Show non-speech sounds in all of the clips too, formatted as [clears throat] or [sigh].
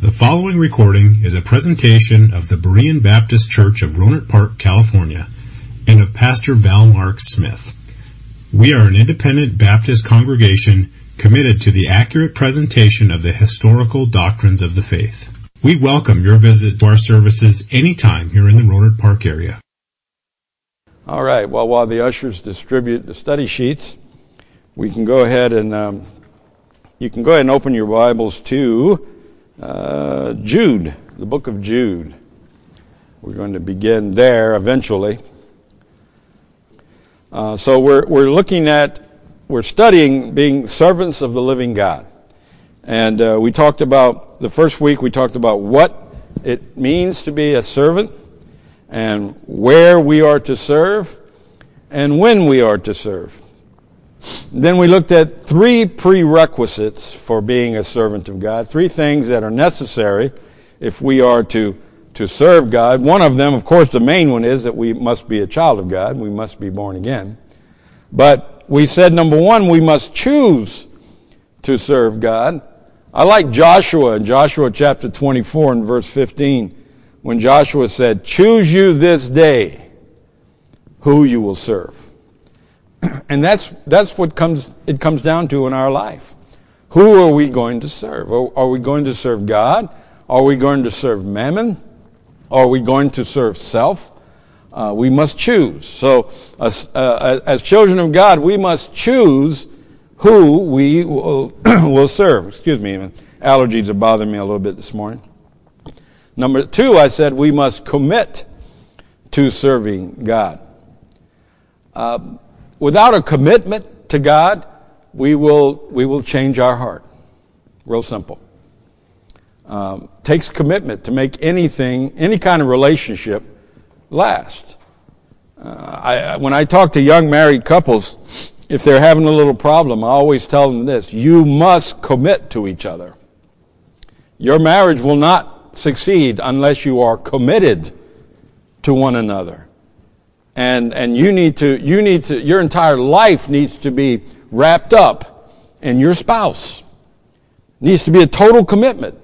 The following recording is a presentation of the Berean Baptist Church of Rohnert Park, California, and of Pastor Val Mark Smith. We are an independent Baptist congregation committed to the accurate presentation of the historical doctrines of the faith. We welcome your visit to our services anytime here in the Rohnert Park area. All right, well, while the ushers distribute the study sheets, we can go ahead and um, you can go ahead and open your Bibles to uh, Jude, the book of Jude. We're going to begin there eventually. Uh, so we're, we're looking at, we're studying being servants of the living God. And uh, we talked about, the first week we talked about what it means to be a servant and where we are to serve and when we are to serve. Then we looked at three prerequisites for being a servant of God, three things that are necessary if we are to, to serve God. One of them, of course, the main one is that we must be a child of God. We must be born again. But we said, number one, we must choose to serve God. I like Joshua in Joshua chapter 24 and verse 15 when Joshua said, Choose you this day who you will serve. [clears throat] And that's, that's what comes, it comes down to in our life. Who are we going to serve? Are, we going to serve God? Are we going to serve mammon? Are we going to serve self? Uh, we must choose. So, as, uh, as children of God, we must choose who we will, [clears throat] will serve. Excuse me, allergies are bothering me a little bit this morning. Number two, I said we must commit to serving God. Uh, without a commitment to God, we will, we will change our heart. Real simple. Um, takes commitment to make anything, any kind of relationship last. Uh, I, when I talk to young married couples, if they're having a little problem, I always tell them this you must commit to each other. Your marriage will not succeed unless you are committed to one another and and you need to you need to your entire life needs to be wrapped up in your spouse. Needs to be a total commitment.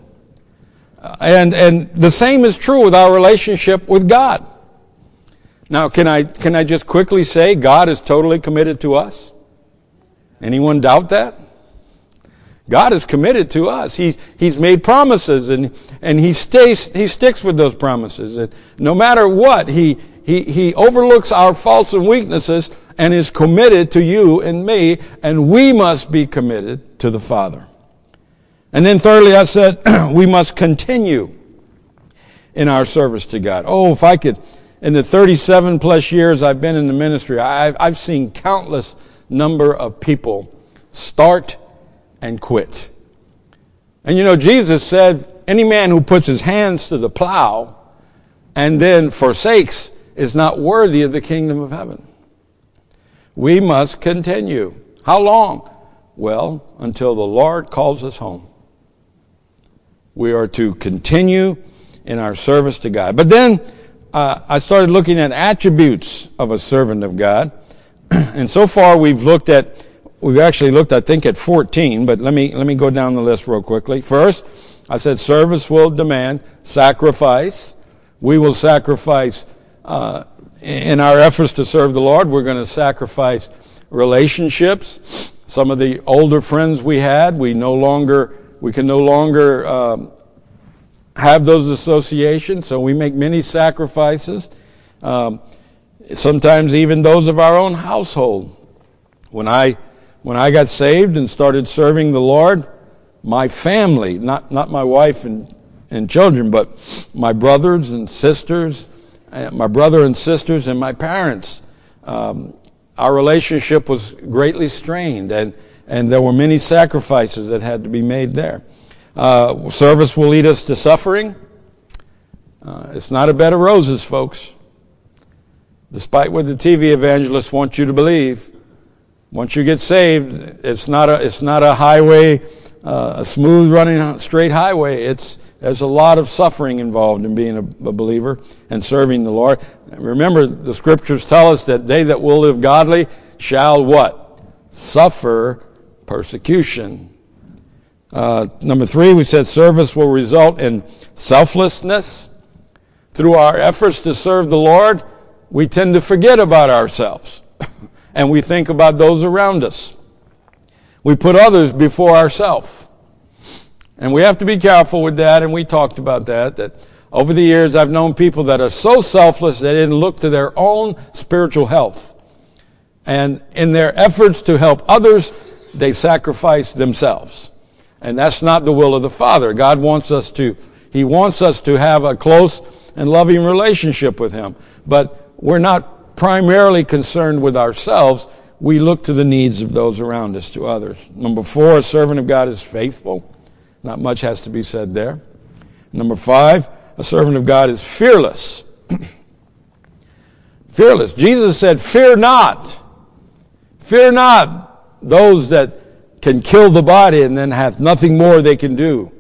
Uh, and and the same is true with our relationship with god. Now can i can i just quickly say god is totally committed to us? Anyone doubt that? God is committed to us. He's, he's made promises and, and he stays, he sticks with those promises. And no matter what, he, he, he overlooks our faults and weaknesses and is committed to you and me, and we must be committed to the Father. And then thirdly, I said, [clears throat] we must continue in our service to God. Oh, if I could, in the 37 plus years I've been in the ministry, I've, I've seen countless number of people start and quit. And you know, Jesus said, any man who puts his hands to the plow and then forsakes is not worthy of the kingdom of heaven. We must continue. How long? Well, until the Lord calls us home. We are to continue in our service to God. But then uh, I started looking at attributes of a servant of God. [clears throat] and so far we've looked at, we've actually looked, I think, at 14, but let me, let me go down the list real quickly. First, I said service will demand sacrifice. We will sacrifice uh, in our efforts to serve the Lord, we're going to sacrifice relationships. Some of the older friends we had, we no longer, we can no longer um, have those associations, so we make many sacrifices. Um, sometimes even those of our own household. When I, when I got saved and started serving the Lord, my family, not, not my wife and, and children, but my brothers and sisters, my brother and sisters, and my parents. Um, our relationship was greatly strained, and, and there were many sacrifices that had to be made there. Uh, service will lead us to suffering. Uh, it's not a bed of roses, folks. Despite what the TV evangelists want you to believe, once you get saved, it's not a, it's not a highway, uh, a smooth running straight highway. It's, there's a lot of suffering involved in being a, a, believer and serving the Lord. Remember, the scriptures tell us that they that will live godly shall what? Suffer persecution. Uh, number three, we said service will result in selflessness. Through our efforts to serve the Lord, we tend to forget about ourselves [coughs] and we think about those around us. We put others before ourselves. And we have to be careful with that, and we talked about that, that over the years I've known people that are so selfless they didn't look to their own spiritual health. And in their efforts to help others, they sacrifice themselves. And that's not the will of the Father. God wants us to, He wants us to have a close and loving relationship with Him. But we're not primarily concerned with ourselves. We look to the needs of those around us, to others. Number four, a servant of God is faithful. Not much has to be said there. Number five, a servant of God is fearless. [clears throat] fearless. Jesus said, Fear not. Fear not those that can kill the body and then have nothing more they can do.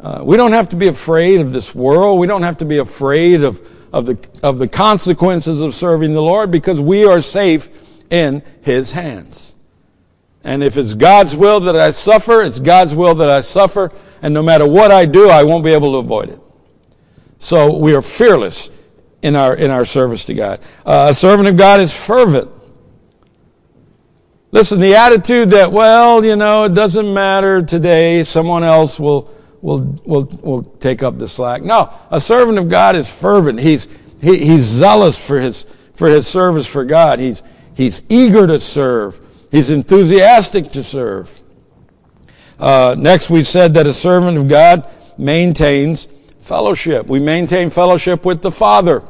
Uh, we don't have to be afraid of this world. We don't have to be afraid of, of, the, of the consequences of serving the Lord because we are safe in His hands. And if it's God's will that I suffer, it's God's will that I suffer. And no matter what I do, I won't be able to avoid it. So we are fearless in our, in our service to God. Uh, a servant of God is fervent. Listen, the attitude that, well, you know, it doesn't matter today, someone else will, will, will, will take up the slack. No, a servant of God is fervent. He's, he, he's zealous for his, for his service for God. He's, he's eager to serve. He's enthusiastic to serve. Uh, next, we said that a servant of God maintains fellowship. We maintain fellowship with the Father.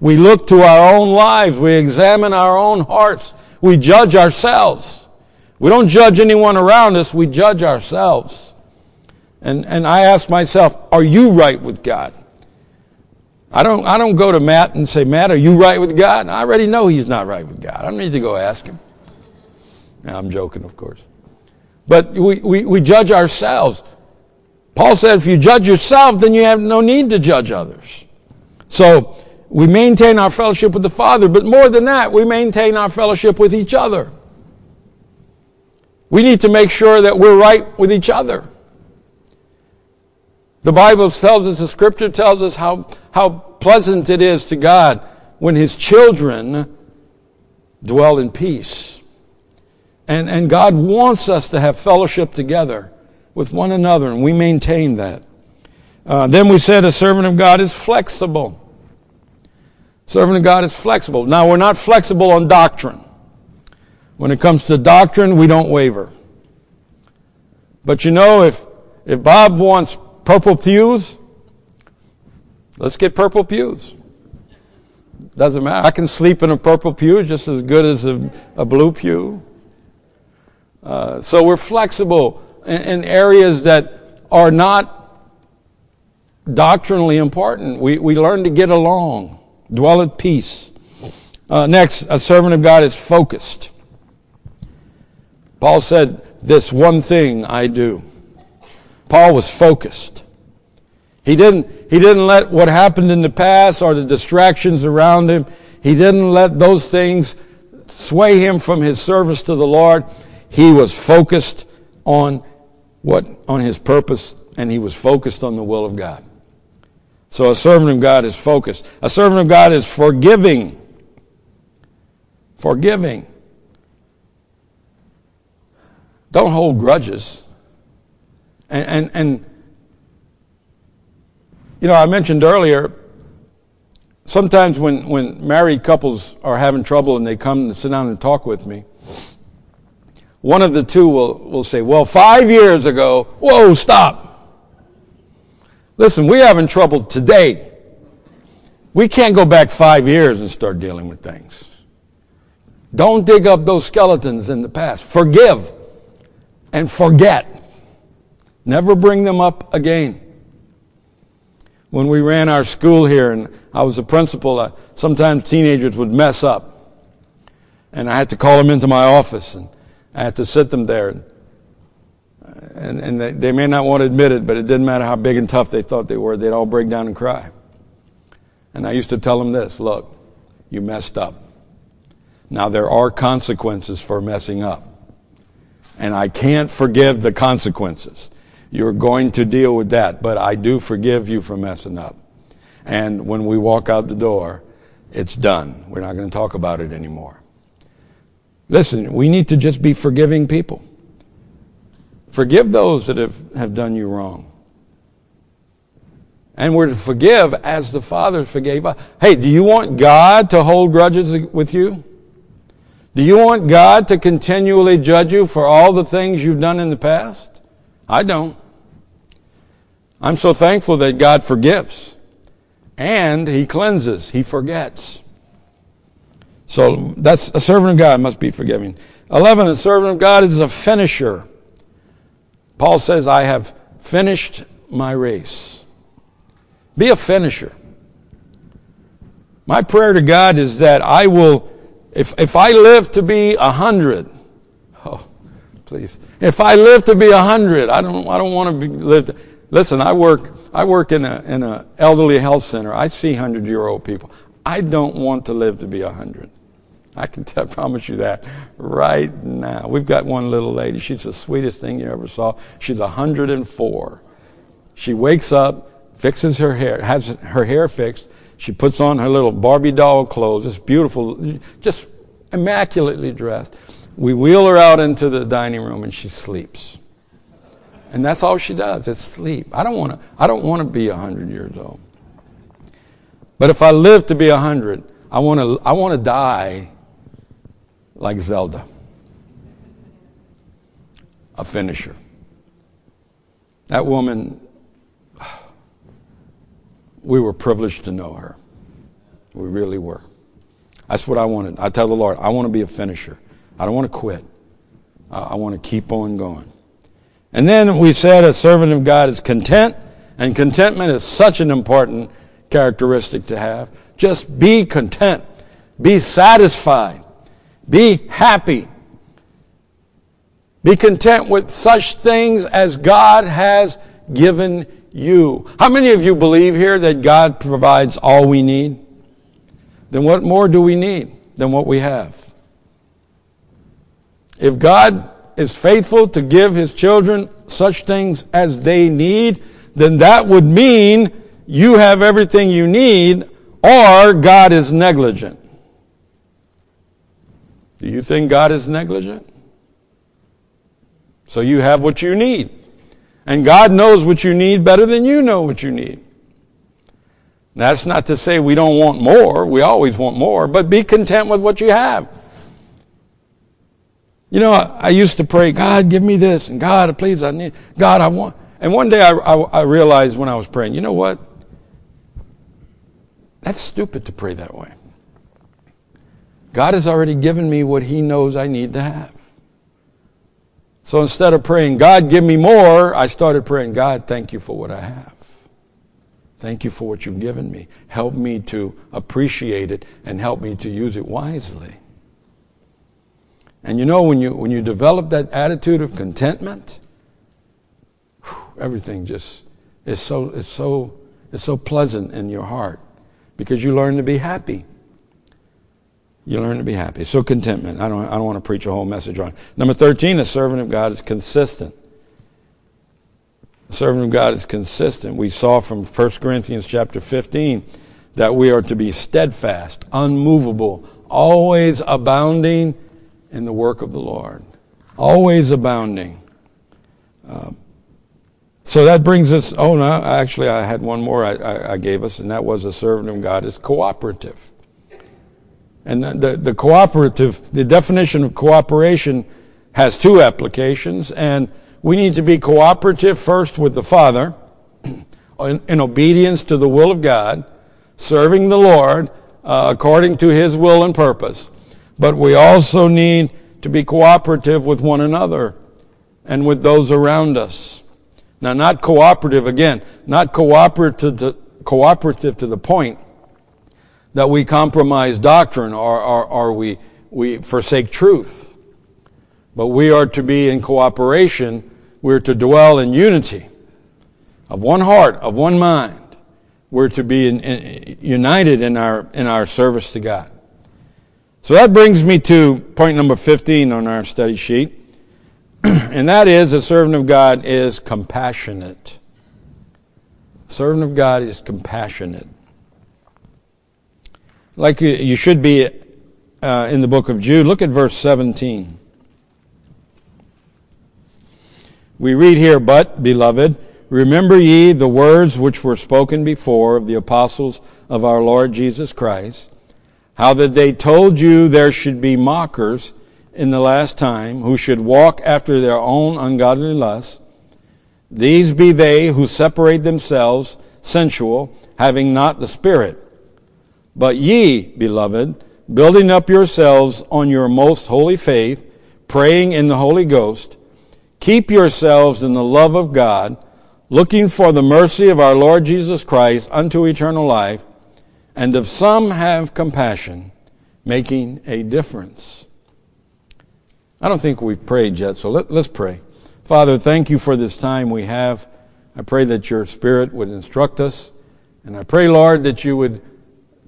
We look to our own lives. We examine our own hearts. We judge ourselves. We don't judge anyone around us. We judge ourselves. And, and I ask myself, are you right with God? I don't, I don't go to Matt and say, Matt, are you right with God? I already know he's not right with God. I don't need to go ask him. Now, I'm joking, of course. But we, we, we judge ourselves. Paul said, if you judge yourself, then you have no need to judge others. So, we maintain our fellowship with the Father, but more than that, we maintain our fellowship with each other. We need to make sure that we're right with each other. The Bible tells us, the scripture tells us how, how pleasant it is to God when his children dwell in peace. And, and God wants us to have fellowship together with one another, and we maintain that. Uh, then we said a servant of God is flexible. Servant of God is flexible. Now, we're not flexible on doctrine. When it comes to doctrine, we don't waver. But you know, if, if Bob wants purple pews, let's get purple pews. Doesn't matter. I can sleep in a purple pew just as good as a, a blue pew. Uh, so we're flexible in, in areas that are not doctrinally important. We, we learn to get along, dwell at peace. Uh, next, a servant of God is focused. Paul said, This one thing I do. Paul was focused. He didn't, he didn't let what happened in the past or the distractions around him, he didn't let those things sway him from his service to the Lord. He was focused on what on his purpose and he was focused on the will of God. So a servant of God is focused. A servant of God is forgiving. Forgiving. Don't hold grudges. And, and, and you know, I mentioned earlier, sometimes when, when married couples are having trouble and they come and sit down and talk with me, one of the two will, will say, Well, five years ago, whoa, stop. Listen, we're having trouble today. We can't go back five years and start dealing with things. Don't dig up those skeletons in the past. Forgive and forget. Never bring them up again. When we ran our school here and I was the principal, uh, sometimes teenagers would mess up. And I had to call them into my office and I had to sit them there. And, and they, they may not want to admit it, but it didn't matter how big and tough they thought they were, they'd all break down and cry. And I used to tell them this look, you messed up. Now there are consequences for messing up. And I can't forgive the consequences. You're going to deal with that, but I do forgive you for messing up. And when we walk out the door, it's done. We're not going to talk about it anymore. Listen, we need to just be forgiving people. Forgive those that have, have done you wrong. And we're to forgive as the Father forgave us. Hey, do you want God to hold grudges with you? Do you want God to continually judge you for all the things you've done in the past? I don't. I'm so thankful that God forgives and He cleanses, He forgets. So that's a servant of God must be forgiving. 11, a servant of God is a finisher. Paul says, I have finished my race. Be a finisher. My prayer to God is that I will, if, if I live to be a hundred, [laughs] oh, please. If I live to be a hundred, I don't, I don't want to be lived. Listen, I work, I work in a, in a elderly health center. I see hundred year old people. I don't want to live to be a hundred. I can tell, [laughs] promise you that right now. We've got one little lady. She's the sweetest thing you ever saw. She's 104. She wakes up, fixes her hair, has her hair fixed. She puts on her little Barbie doll clothes. It's beautiful, just immaculately dressed. We wheel her out into the dining room and she sleeps. And that's all she does. It's sleep. I don't want to, I don't want to be 100 years old. But if I live to be 100, I want to, I want to die like Zelda, a finisher. That woman, we were privileged to know her. We really were. That's what I wanted. I tell the Lord, I want to be a finisher. I don't want to quit. Uh, I want to keep on going. And then we said a servant of God is content, and contentment is such an important characteristic to have. Just be content. Be satisfied. Be happy. Be content with such things as God has given you. How many of you believe here that God provides all we need? Then what more do we need than what we have? If God is faithful to give his children such things as they need, then that would mean you have everything you need or God is negligent. Do you think God is negligent? So you have what you need. And God knows what you need better than you know what you need. That's not to say we don't want more. We always want more, but be content with what you have. You know, I, I used to pray, God, give me this, and God, please, I need, God, I want. And one day I, I, I realized when I was praying, you know what? That's stupid to pray that way. God has already given me what He knows I need to have. So instead of praying, God, give me more, I started praying, God, thank you for what I have. Thank you for what you've given me. Help me to appreciate it and help me to use it wisely. And you know, when you, when you develop that attitude of contentment, whew, everything just is so, is so, is so pleasant in your heart because you learn to be happy. You learn to be happy. So contentment. I don't, I don't want to preach a whole message on. Number 13, a servant of God is consistent. A servant of God is consistent. We saw from 1 Corinthians chapter 15 that we are to be steadfast, unmovable, always abounding in the work of the Lord. Always abounding. Uh, so that brings us, oh no, actually I had one more I, I, I gave us, and that was a servant of God is cooperative. And the, the, the, cooperative, the definition of cooperation has two applications, and we need to be cooperative first with the Father [clears throat] in, in obedience to the will of God, serving the Lord uh, according to His will and purpose. But we also need to be cooperative with one another and with those around us. Now, not cooperative, again, not cooperative to, cooperative to the point that we compromise doctrine or, or, or we, we forsake truth. But we are to be in cooperation. We're to dwell in unity of one heart, of one mind. We're to be in, in, united in our, in our service to God. So that brings me to point number 15 on our study sheet. [clears throat] and that is a servant of God is compassionate. A servant of God is compassionate. Like you, should be uh, in the book of Jude. Look at verse 17. We read here, But, beloved, remember ye the words which were spoken before of the apostles of our Lord Jesus Christ, how that they told you there should be mockers in the last time, who should walk after their own ungodly lusts. These be they who separate themselves sensual, having not the Spirit. But ye, beloved, building up yourselves on your most holy faith, praying in the Holy Ghost, keep yourselves in the love of God, looking for the mercy of our Lord Jesus Christ unto eternal life, and of some have compassion, making a difference. I don't think we've prayed yet, so let, us pray. Father, thank you for this time we have. I pray that your Spirit would instruct us, and I pray, Lord, that you would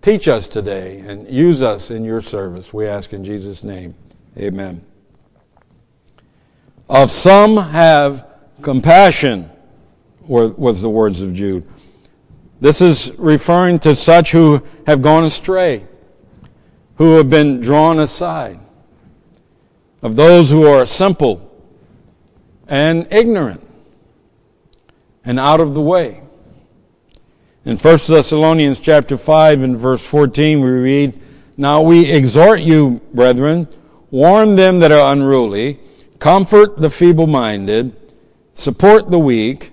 teach us today and use us in your service. We ask in Jesus' name. Amen. Of some have compassion, was the words of Jude. This is referring to such who have gone astray, who have been drawn aside of those who are simple and ignorant and out of the way. In 1 Thessalonians chapter 5 and verse 14 we read, Now we exhort you, brethren, warn them that are unruly, comfort the feeble-minded, support the weak,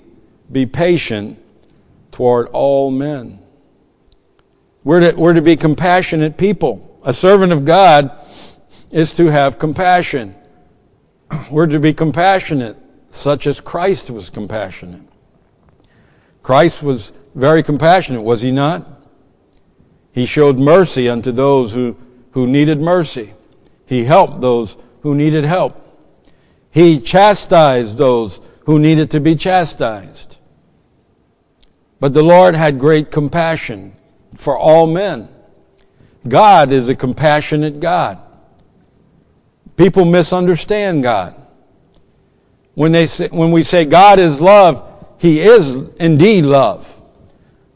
be patient toward all men. We're to, we're to be compassionate people. A servant of God is to have compassion. [clears throat] We're to be compassionate, such as Christ was compassionate. Christ was very compassionate, was he not? He showed mercy unto those who, who needed mercy. He helped those who needed help. He chastised those who needed to be chastised. But the Lord had great compassion for all men. God is a compassionate God. People misunderstand God. When, they say, when we say God is love, He is indeed love.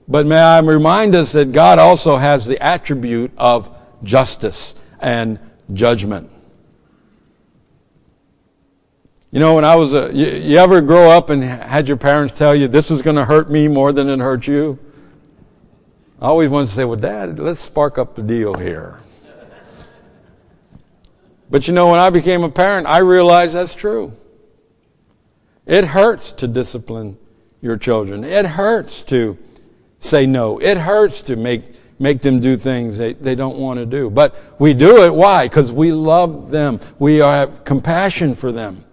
But may I remind us that God also has the attribute of justice and judgment. You know, when I was a, you, you ever grow up and had your parents tell you this is going to hurt me more than it hurt you? I always wanted to say, well, Dad, let's spark up the deal here. But you know, when I became a parent, I realized that's true. It hurts to discipline your children. It hurts to say no. It hurts to make, make them do things they, they don't want to do. But we do it. Why? Because we love them. We have compassion for them.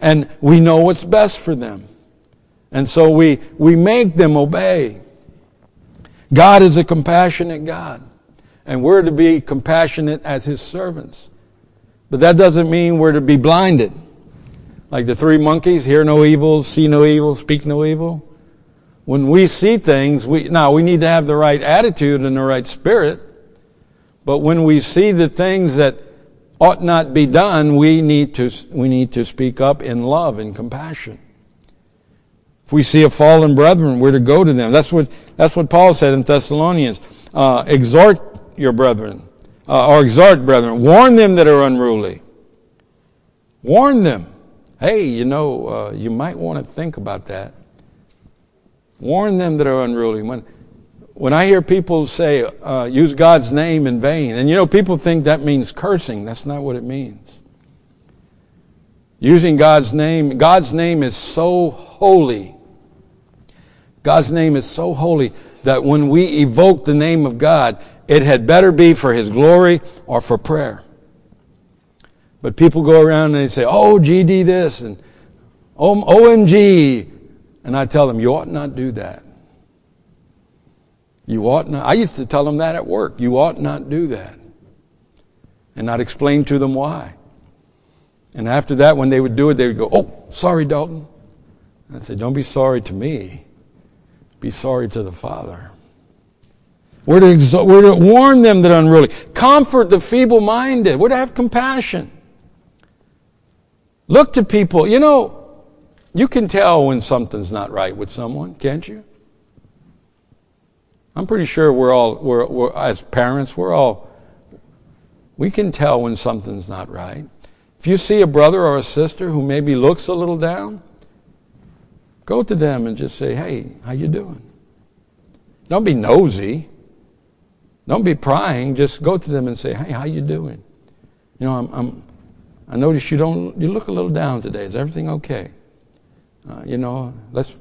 And we know what's best for them. And so we, we make them obey. God is a compassionate God. And we're to be compassionate as His servants. But that doesn't mean we're to be blinded. Like the three monkeys, hear no evil, see no evil, speak no evil. When we see things, we, now we need to have the right attitude and the right spirit. But when we see the things that ought not be done, we need to, we need to speak up in love and compassion. If we see a fallen brethren, we're to go to them. That's what, that's what Paul said in Thessalonians. Uh, exhort your brethren uh, or exhort brethren, warn them that are unruly. Warn them. Hey, you know, uh, you might want to think about that. Warn them that are unruly. When, when I hear people say, uh, use God's name in vain, and you know, people think that means cursing. That's not what it means. Using God's name, God's name is so holy. God's name is so holy that when we evoke the name of God, it had better be for His glory or for prayer. But people go around and they say, oh, GD this and oh, OMG. And I tell them, you ought not do that. You ought not. I used to tell them that at work. You ought not do that. And I'd explain to them why. And after that, when they would do it, they would go, oh, sorry, Dalton. I'd say, don't be sorry to me. Be sorry to the Father. We're to, we're to warn them that are unruly. Comfort the feeble minded. We're to have compassion. Look to people. You know, you can tell when something's not right with someone, can't you? I'm pretty sure we're all, we're, we're, as parents, we're all, we can tell when something's not right. If you see a brother or a sister who maybe looks a little down, go to them and just say, "Hey, how you doing?" Don't be nosy. Don't be prying. Just go to them and say, "Hey, how you doing?" You know, I'm, I'm I notice you don't. You look a little down today. Is everything okay? Uh, you know, let's.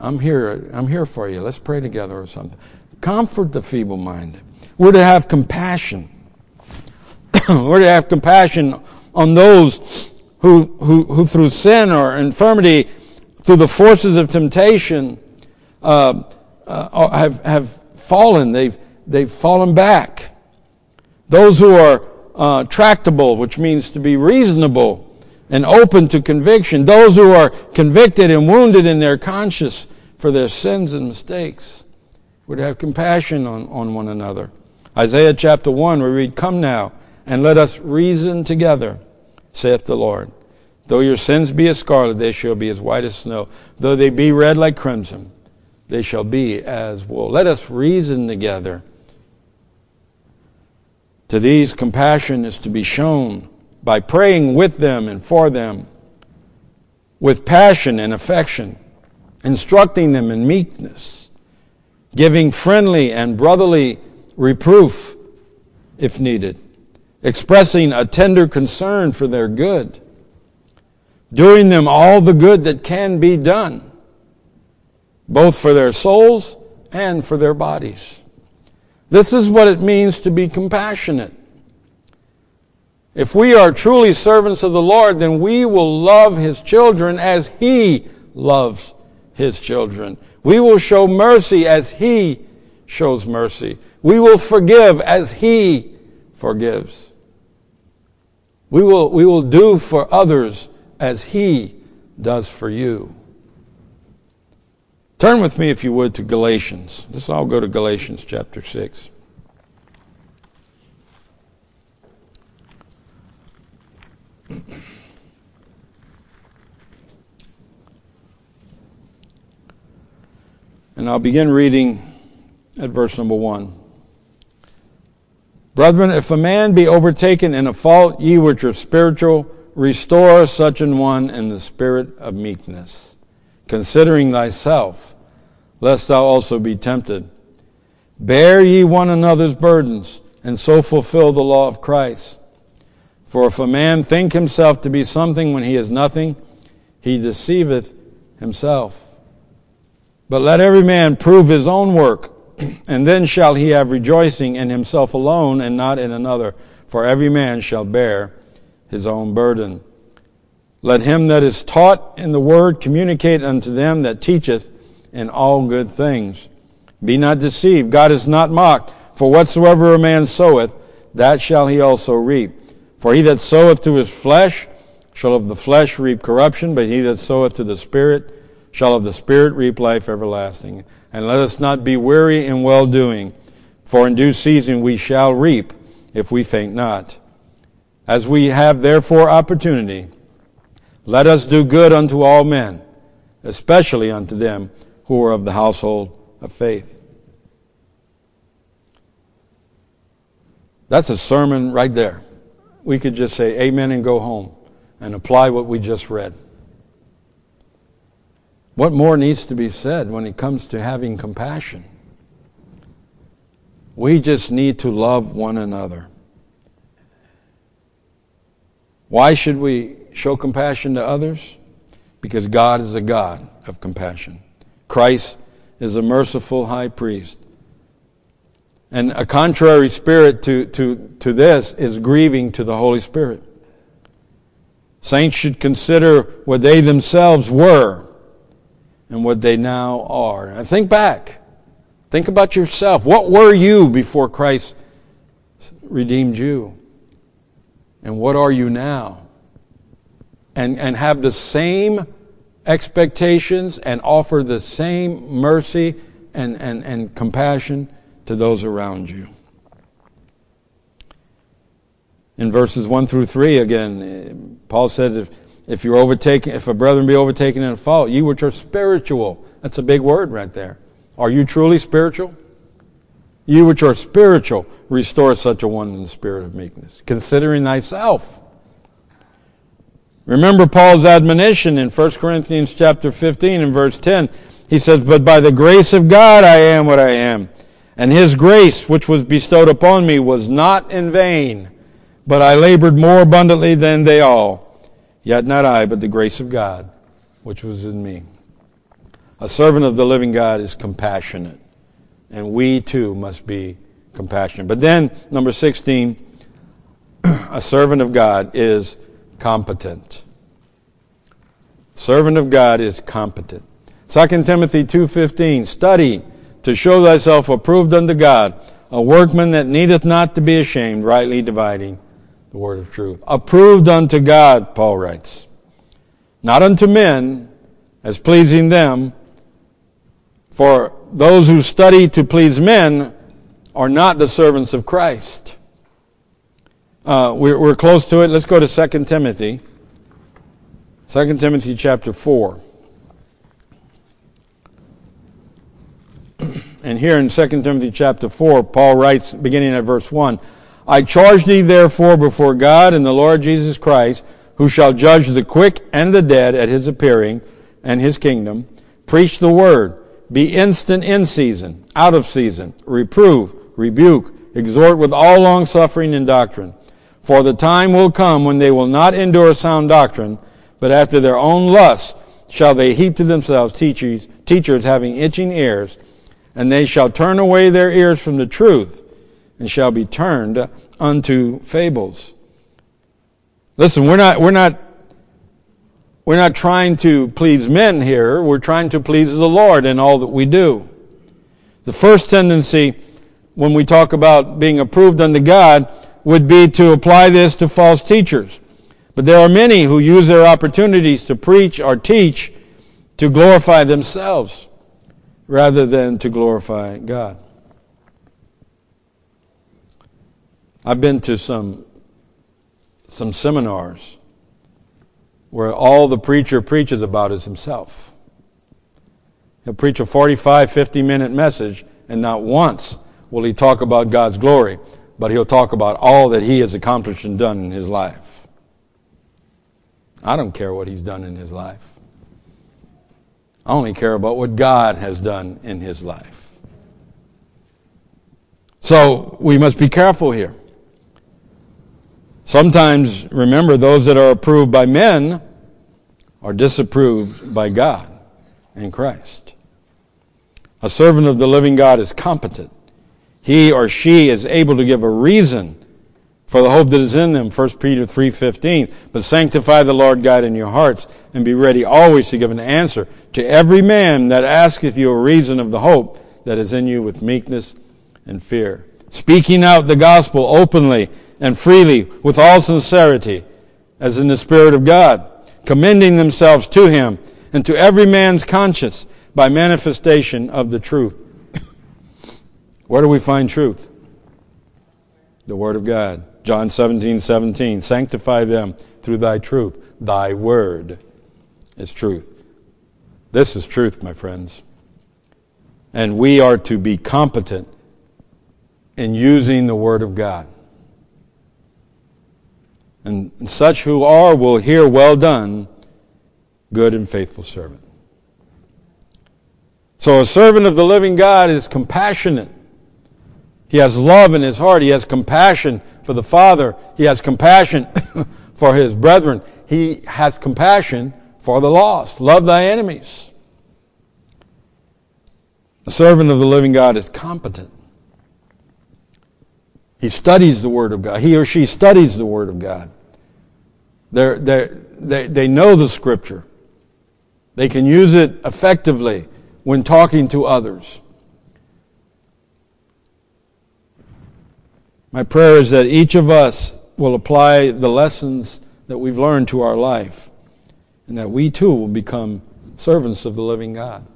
I'm here. I'm here for you. Let's pray together or something. Comfort the feeble-minded. We're to have compassion. [coughs] We're to have compassion on those who, who, who through sin or infirmity, through the forces of temptation, uh, uh, have, have fallen. They've, they've fallen back. Those who are uh, tractable, which means to be reasonable and open to conviction. Those who are convicted and wounded in their conscience for their sins and mistakes. We're have compassion on, on one another. Isaiah chapter 1, we read, Come now, and let us reason together, saith the Lord. Though your sins be as scarlet, they shall be as white as snow. Though they be red like crimson, they shall be as wool. Let us reason together. To these, compassion is to be shown by praying with them and for them, with passion and affection, instructing them in meekness, giving friendly and brotherly reproof if needed expressing a tender concern for their good, doing them all the good that can be done, both for their souls and for their bodies. This is what it means to be compassionate. If we are truly servants of the Lord, then we will love His children as He loves His children. We will show mercy as He shows mercy. We will forgive as He forgives. We will, we will do for others as He does for you. Turn with me, if you would, to Galatians. Let's all go to Galatians chapter 6. And I'll begin reading at verse number 1. Brethren, if a man be overtaken in a fault, ye which are spiritual, restore such an one in the spirit of meekness, considering thyself, lest thou also be tempted. Bear ye one another's burdens, and so fulfill the law of Christ. For if a man think himself to be something when he is nothing, he deceiveth himself. But let every man prove his own work and then shall he have rejoicing in himself alone and not in another, for every man shall bear his own burden. Let him that is taught in the word communicate unto them that teacheth in all good things. Be not deceived, God is not mocked, for whatsoever a man soweth, that shall he also reap. For he that soweth to his flesh shall of the flesh reap corruption, but he that soweth to the Spirit shall of the Spirit reap life everlasting. And let us not be weary in well doing, for in due season we shall reap if we faint not. As we have therefore opportunity, let us do good unto all men, especially unto them who are of the household of faith. That's a sermon right there. We could just say amen and go home and apply what we just read. What more needs to be said when it comes to having compassion? We just need to love one another. Why should we show compassion to others? Because God is a God of compassion. Christ is a merciful high priest. And a contrary spirit to, to, to this is grieving to the Holy Spirit. Saints should consider what they themselves were and what they now are. And think back. Think about yourself. What were you before Christ redeemed you? And what are you now? And, and have the same expectations and offer the same mercy and, and, and compassion to those around you. In verses 1 through 3, again, eh, Paul says, if, If you're overtaken, if a brethren be overtaken in a fault, you which are spiritual. That's a big word right there. Are you truly spiritual? You which are spiritual, restore such a one in the spirit of meekness, considering thyself. Remember Paul's admonition in 1 Corinthians chapter 15 and verse 10. He says, But by the grace of God I am what I am. And his grace, which was bestowed upon me, was not in vain, but I labored more abundantly than they all. Yet not I, but the grace of God, which was in me. A servant of the living God is compassionate. And we too must be compassionate. But then, number 16, [clears throat] a servant of God is competent. Servant of God is competent. 2 Timothy 2.15, study to show thyself approved unto God, a workman that needeth not to be ashamed, rightly dividing the word of truth. Approved unto God, Paul writes. Not unto men, as pleasing them, for those who study to please men are not the servants of Christ. Uh, we're, we're close to it. Let's go to 2 Timothy. 2 Timothy chapter 4. And here in 2 Timothy chapter 4, Paul writes, beginning at verse 1, I charge thee therefore before God and the Lord Jesus Christ, who shall judge the quick and the dead at his appearing and his kingdom, preach the word, be instant in season, out of season, reprove, rebuke, exhort with all long suffering and doctrine. For the time will come when they will not endure sound doctrine, but after their own lusts shall they heap to themselves teachers, teachers having itching ears, and they shall turn away their ears from the truth and shall be turned unto fables. Listen, we're not, we're not, we're not trying to please men here. We're trying to please the Lord in all that we do. The first tendency when we talk about being approved unto God would be to apply this to false teachers. But there are many who use their opportunities to preach or teach to glorify themselves rather than to glorify God. I've been to some, some seminars where all the preacher preaches about is himself. He'll preach a 45, 50 minute message, and not once will he talk about God's glory, but he'll talk about all that he has accomplished and done in his life. I don't care what he's done in his life. I only care about what God has done in his life. So we must be careful here. Sometimes, remember, those that are approved by men are disapproved by God and Christ. A servant of the living God is competent. He or she is able to give a reason for the hope that is in them 1 peter 3.15 but sanctify the lord god in your hearts and be ready always to give an answer to every man that asketh you a reason of the hope that is in you with meekness and fear speaking out the gospel openly and freely with all sincerity, as in the Spirit of God, commending themselves to Him and to every man's conscience by manifestation of the truth. Where do we find truth? The Word of God. John 17, 17. Sanctify them through thy truth. Thy Word is truth. This is truth, my friends. And we are to be competent in using the Word of God. And such who are will hear, Well done, good and faithful servant. So a servant of the living God is compassionate. He has love in his heart. He has compassion for the Father. He has compassion [coughs] for his brethren. He has compassion for the lost. Love thy enemies. A servant of the living God is competent. He studies the Word of God. He or she studies the Word of God. They're, they're, they they know the Scripture. They can use it effectively when talking to others. My prayer is that each of us will apply the lessons that we've learned to our life and that we too will become servants of the living God.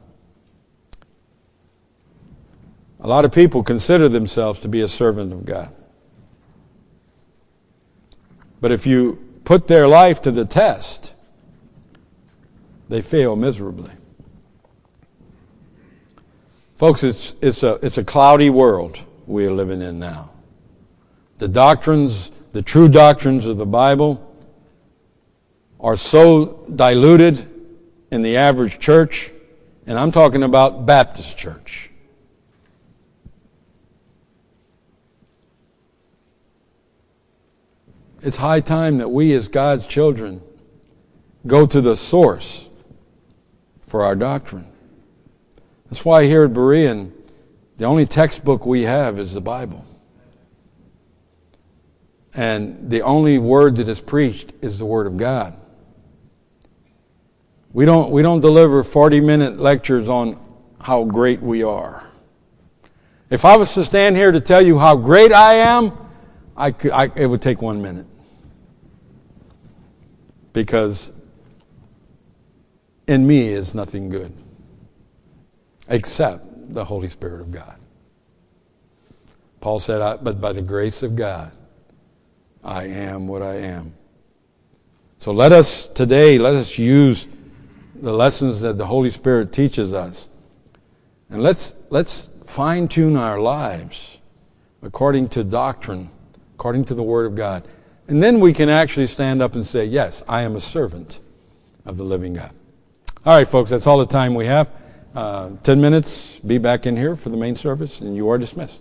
A lot of people consider themselves to be a servant of God. But if you put their life to the test, they fail miserably. Folks, it's, it's, a, it's a cloudy world we are living in now. The doctrines, the true doctrines of the Bible are so diluted in the average church, and I'm talking about Baptist church. It's high time that we as God's children go to the source for our doctrine. That's why here at Berean, the only textbook we have is the Bible. And the only word that is preached is the Word of God. We don't, we don't deliver 40 minute lectures on how great we are. If I was to stand here to tell you how great I am, I could, I, it would take one minute because in me is nothing good except the Holy Spirit of God. Paul said, But by the grace of God, I am what I am. So let us today, let us use the lessons that the Holy Spirit teaches us. And let's, let's fine tune our lives according to doctrine, according to the Word of God. And then we can actually stand up and say, Yes, I am a servant of the living God. All right, folks, that's all the time we have. Uh, 10 minutes, be back in here for the main service, and you are dismissed.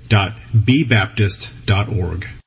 www.bbaptist.org.